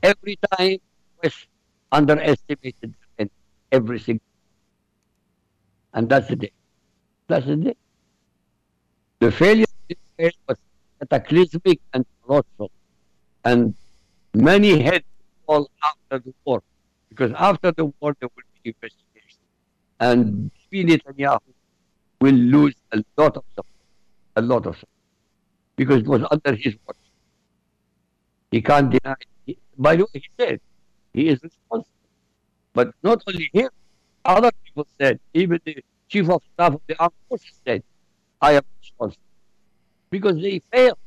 Every time West underestimated and everything. And that's the day. That's the day. The failure was cataclysmic and colossal. And many heads fall after the war. Because after the war, there will be investigation. And Bibi Netanyahu will lose a lot of support. A lot of support. Because it was under his watch. He can't deny it. By the way, he said he is responsible. But not only him, other people said, even the chief of staff of the armed forces said, I am responsible. Because they failed.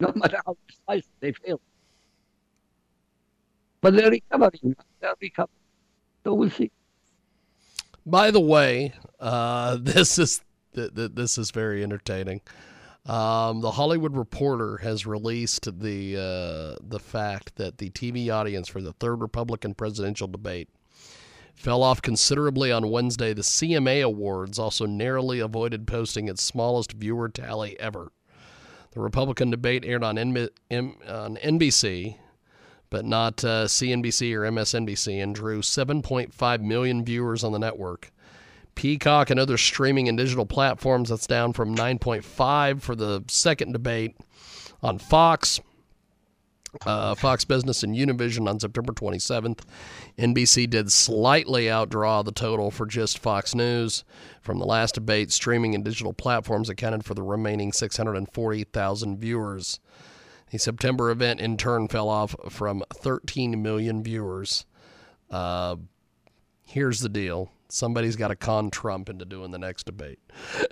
No matter how precise they failed. But they're recovering. They're recovering. So we'll see. By the way, uh, (laughs) this is th- th- this is very entertaining. Um, the Hollywood Reporter has released the uh, the fact that the TV audience for the third Republican presidential debate fell off considerably on Wednesday. The CMA Awards also narrowly avoided posting its smallest viewer tally ever. The Republican debate aired on, N- M- on NBC, but not uh, CNBC or MSNBC, and drew 7.5 million viewers on the network. Peacock and other streaming and digital platforms, that's down from 9.5 for the second debate on Fox. Uh, Fox Business and Univision on September 27th. NBC did slightly outdraw the total for just Fox News. From the last debate, streaming and digital platforms accounted for the remaining 640,000 viewers. The September event, in turn, fell off from 13 million viewers. Uh, here's the deal somebody's got to con Trump into doing the next debate. (laughs)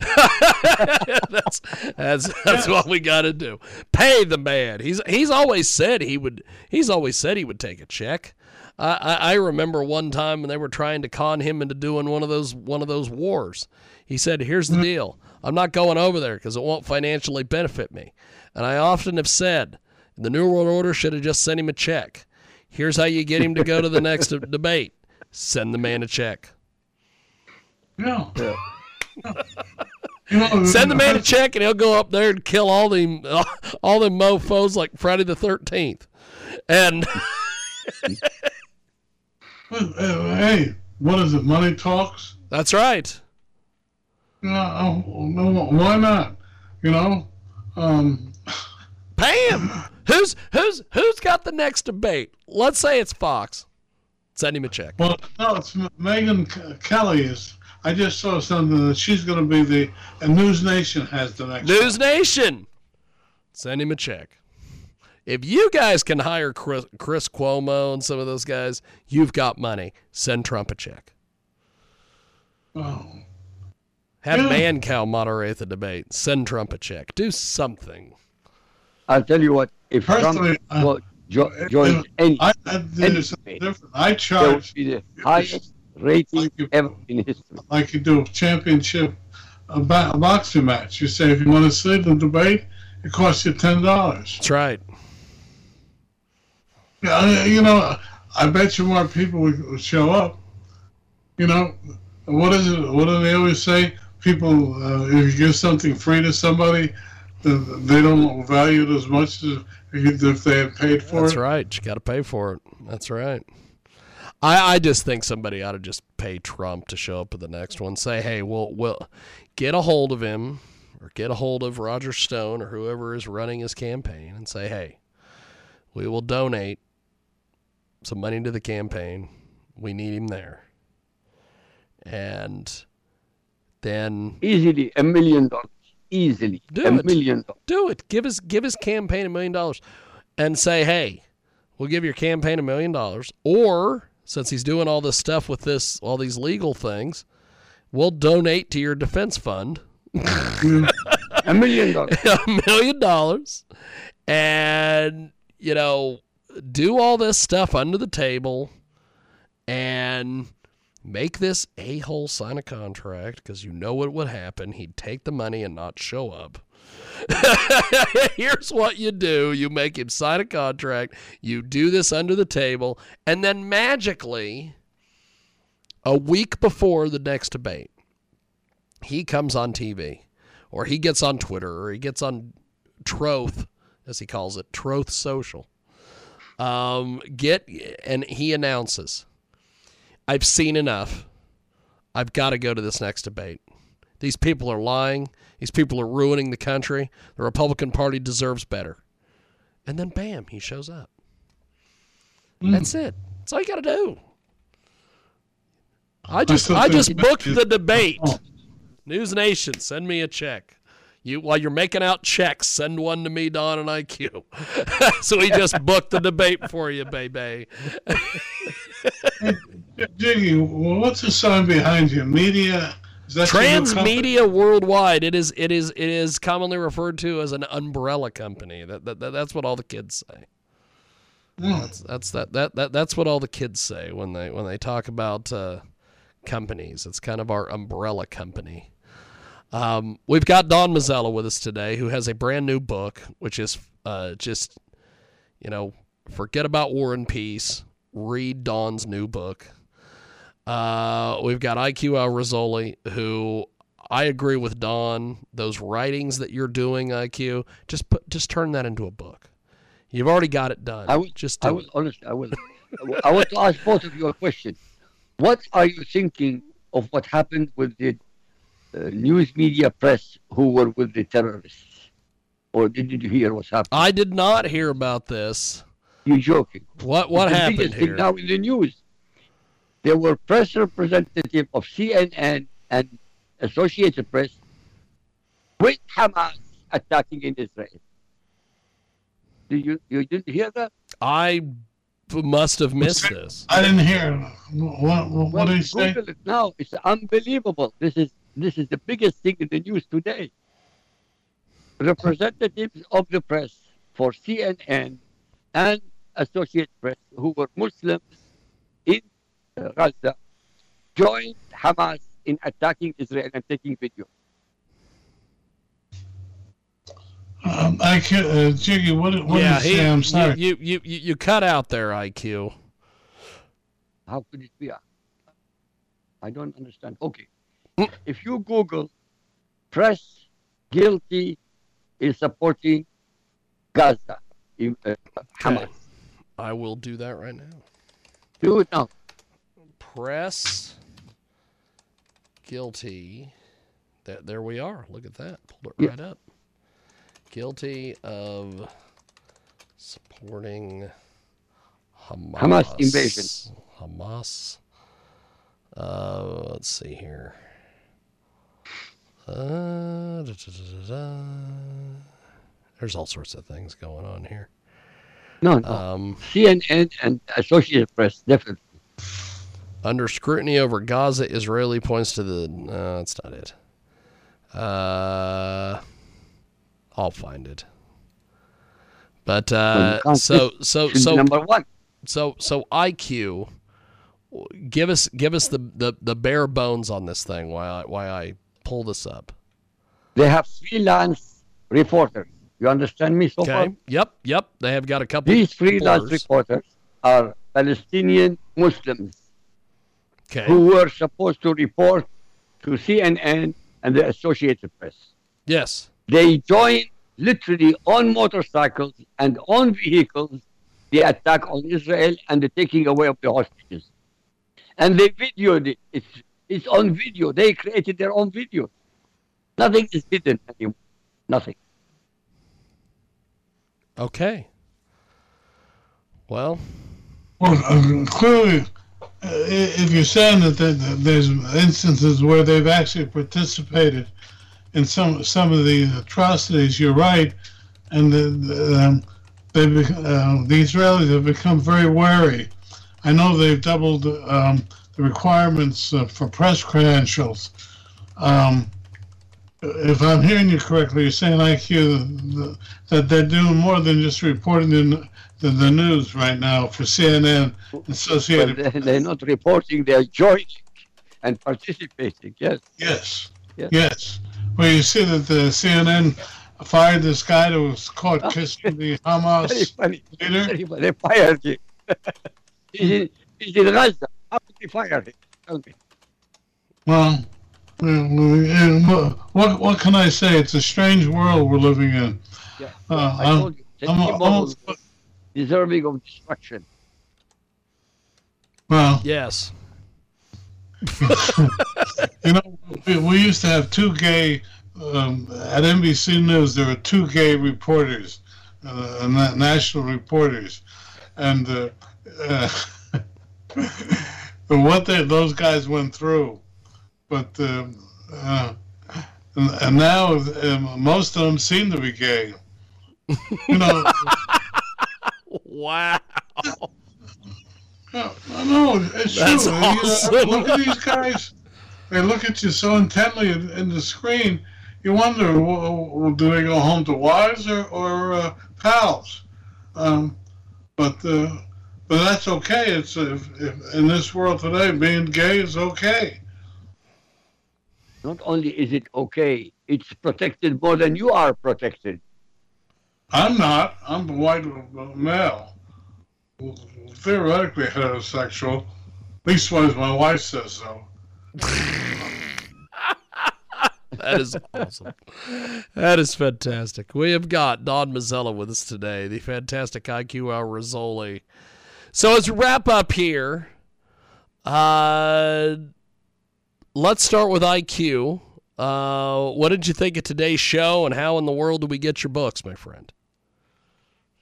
that's that's that's what we got to do. Pay the man. He's he's always said he would. He's always said he would take a check. I, I, I remember one time when they were trying to con him into doing one of those one of those wars. He said, "Here's the mm-hmm. deal. I'm not going over there because it won't financially benefit me." And I often have said, the New World Order should have just sent him a check. Here's how you get him to go to the next (laughs) debate: send the man a check. Yeah. (laughs) You know, Send the man a check, and he'll go up there and kill all them (laughs) all them mofo's like Friday the Thirteenth. And (laughs) hey, what is it? Money talks. that's right. You know, no, why not? You know, um, Pay him. Who's who's who's got the next debate? Let's say it's Fox. Send him a check. well, no, it's Megyn Kelly is. I just saw something that she's going to be the and News Nation has the next News one. Nation. Send him a check. If you guys can hire Chris, Chris Cuomo and some of those guys, you've got money. Send Trump a check. Oh. Have Yeah. Mancow moderate the debate. Send Trump a check. Do something. I'll tell you what, if Personally, Trump uh, well, jo- joins any, I, I did something different. I there will charge be the highest rating Thank you. ever in history. like you do championship a, ba- a boxing match. You say if you want to see the debate, it costs you ten dollars. That's right. Yeah, you know, I bet you more people would would show up. You know, what is it? What do they always say? People, uh, if you give something free to somebody, they don't value it as much as if if they had paid for That's it. right. You got to pay for it. That's right. I, I just think somebody ought to just pay Trump to show up at the next one. Say, hey, we'll we'll get a hold of him or get a hold of Roger Stone or whoever is running his campaign and say, hey, we will donate some money to the campaign. We need him there. And then Easily a million dollars. Easily Do a it. million dollars. do it. Give his give his campaign a million dollars, and say, "Hey, we'll give your campaign a million dollars." Or since he's doing all this stuff with this, all these legal things, we'll donate to your defense fund (laughs) A million dollars. (laughs) a million dollars, and you know, do all this stuff under the table, and make this a hole sign a contract because you know what would happen. He'd take the money and not show up. (laughs) Here's what you do you make him sign a contract, you do this under the table, and then magically, a week before the next debate, he comes on TV or he gets on Twitter or he gets on Troth, as he calls it, Troth Social. Um, get and he announces, I've seen enough. I've got to go to this next debate. These people are lying. These people are ruining the country. The Republican Party deserves better. And then, bam, he shows up. Hmm. That's it. That's all you got to do. I just, still I just booked the debate. News Nation, send me a check. You while you're making out checks, send one to me, Don and IQ. (laughs) so we just booked the debate for you, baby. (laughs) Jiggy, what's the sign behind you? Media? Is that your new company? Transmedia Worldwide. It is it is it is commonly referred to as an umbrella company. That, that, that that's what all the kids say. Hmm. That's that's that, that that that's what all the kids say when they when they talk about uh, companies. It's kind of our umbrella company. Um, we've got Don Mazzella with us today, who has a brand new book, which is uh, just you know forget about War and Peace. Read Don's new book. Uh, we've got IQ Al Rassolli, who I agree with Don. Those writings that you're doing, IQ, just put, just turn that into a book. You've already got it done. I will just do I will it. honestly. I will. I want to ask both of you a question. What are you thinking of what happened with the uh, news media press who were with the terrorists? Or did you hear what's happening? I did not hear about this. You're joking. What what the happened biggest thing here? now in the news. There were press representatives of CNN and Associated Press with Hamas attacking in Israel. Did you you didn't hear that? I must have missed this. I didn't hear. What, what, what did he say? It now. It's unbelievable. This is this is the biggest thing in the news today. Representatives of the press for CNN and Associated Press, who were Muslims in Gaza, joined Hamas in attacking Israel and taking video. Um, I can't, uh, Jiggy, what, what yeah, did he say? I'm sorry. You, you you you cut out there, IQ. How could it be? I don't understand. Okay. If you Google press guilty in supporting Gaza, in, uh, Hamas, I will do that right now. do it now. Press guilty. That there we are. Look at that. Pulled it Yeah. right up. Guilty of supporting Hamas. Hamas invasion. Hamas. Uh, let's see here. Uh, da, da, da, da, da. There's all sorts of things going on here. No, no. Um, CNN and Associated Press, definitely. Under scrutiny over Gaza, Israeli points to the. No, that's not it. Uh, I'll find it. But uh, so so so number one. so so IQ, give us give us the, the, the bare bones on this thing. Why I, why I pull this up. They have freelance reporters. You understand me so far? Yep. Yep. They have got a couple. These freelance reporters are Palestinian Muslims Okay. who were supposed to report to CNN and the Associated Press. Yes. They joined literally on motorcycles and on vehicles the attack on Israel and the taking away of the hostages. And they videoed it. It's, it's on video. They created their own video. Nothing is hidden anymore. Nothing. Okay. Well, Well, uh, clearly, i- if you're saying that there's instances where they've actually participated in some some of the atrocities, you're right, and the, the, um, they uh, the Israelis have become very wary. I know they've doubled um, the requirements uh, for press credentials. Um, if I'm hearing you correctly, you're saying IQ that they're doing more than just reporting the, the, the news right now for CNN, Associated. they- they're not reporting, they're joining and participating. Yes. Yes, Yes. yes. Well, you see that the CNN fired this guy that was caught kissing the (laughs) Very Hamas funny. leader. Very funny. They fired him. he's, in, he's in Gaza. How could they fire him? Tell me. Well, what what can I say? It's a strange world we're living in. Yeah. Uh, I told you. I'm, almost, deserving of destruction. well, yes. (laughs) you know, we, we used to have two gay um, at NBC News. There were two gay reporters, uh, national reporters, and uh, uh, (laughs) what they, those guys went through. But uh, uh, and, and now um, most of them seem to be gay. You know, Wow. I know it's That's true. You know, awesome. look at these guys. They look at you so intently in, in the screen. You wonder, w- w- do they go home to wives or, or uh, pals? Um, but uh, but that's okay. It's if, if, in this world today, being gay is okay. Not only is it okay, it's protected more than you are protected. I'm not. I'm a white male, theoretically heterosexual. Leastwise, my wife says so. (laughs) That is awesome. That is fantastic. We have got Don Mazzella with us today, the fantastic IQ Al Rassolli. So as we wrap up here, uh, let's start with IQ. Uh, what did you think of today's show, and how in the world do we get your books, my friend?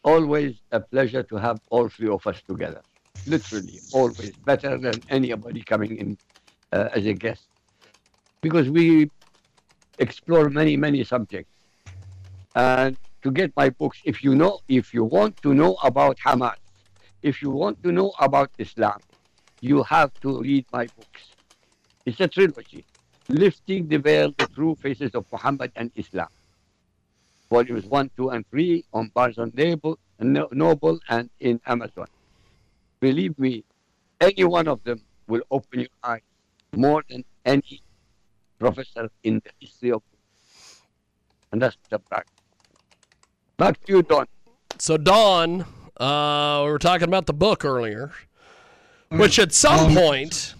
Always a pleasure to have all three of us together. Literally, always better than anybody coming in uh, as a guest. Because we explore many, many subjects. And to get my books, if you know, if you want to know about Hamas, if you want to know about Islam, you have to read my books. It's a trilogy. Lifting the Veil, The True Faces of Muhammad and Islam. Volumes 1, 2, and 3 on Barnes and Noble, Noble and in Amazon. Believe me, any one of them will open your eyes more than any professor in the history of and that's the fact. Back to you, Don. So Don, uh, we were talking about the book earlier, which at some Um, point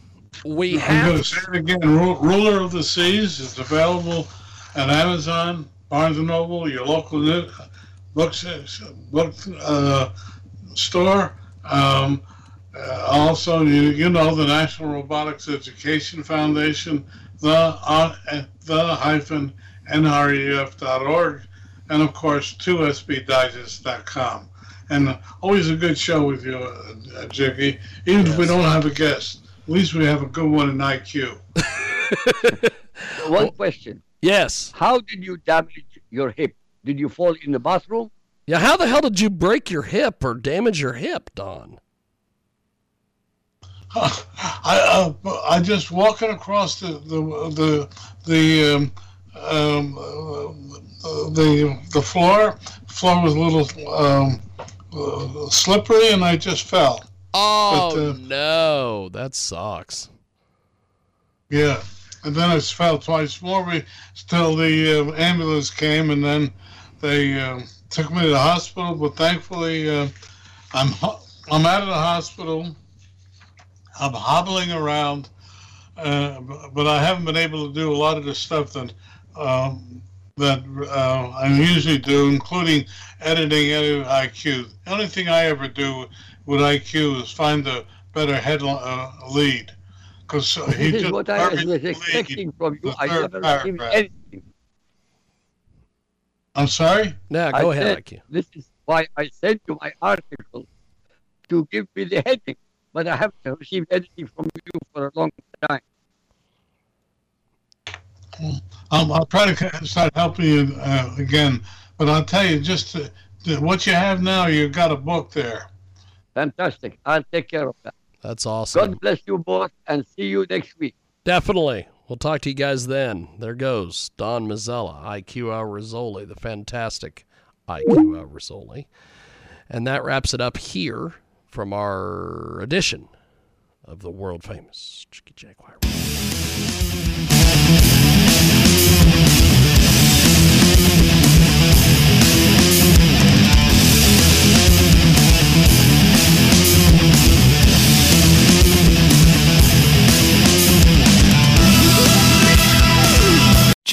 we I'm going to have. say it again. Ruler of the Seas is available at Amazon, Barnes and Noble, your local new- book, book uh, store. Um, uh, also, you, you know the National Robotics Education Foundation, the uh, the hyphen nref.org, and of course 2sbdigest.com. And always a good show with you, uh, uh, Jiggy. Even if we don't have a guest, at least we have a good one in IQ. (laughs) One question. Yes. How did you damage your hip? Did you fall in the bathroom? Yeah. How the hell did you break your hip or damage your hip, Don? (laughs) I uh, I just walking across the the the the um, um, uh, the the floor. Floor was a little um, uh, slippery, and I just fell. Oh But, uh, no, that sucks. Yeah, and then I fell twice more till the uh, ambulance came, and then they uh, took me to the hospital. But thankfully, uh, I'm ho- I'm out of the hospital. I'm hobbling around, uh, but I haven't been able to do a lot of the stuff that um, that uh, I usually do, including editing edit IQ. The only thing I ever do with IQ is find a better head uh, lead. Because he (laughs) This is just what I was expecting from you. I third never received paragraph. anything. I'm sorry. Now, I go ahead, said, IQ. This is why I sent you my article to give me the heading, but I haven't received anything from you for a long time. Um, I'll try to start helping you uh, again, but I'll tell you just uh, that what you have now. You've got a book there. Fantastic. I'll take care of that. That's awesome. God bless you both and see you next week. Definitely. We'll talk to you guys then. There goes Don Mazzella, IQ Al Rassolli, the fantastic IQ Al Rassolli. And that wraps it up here from our edition of the world famous Jiggy Jaguar.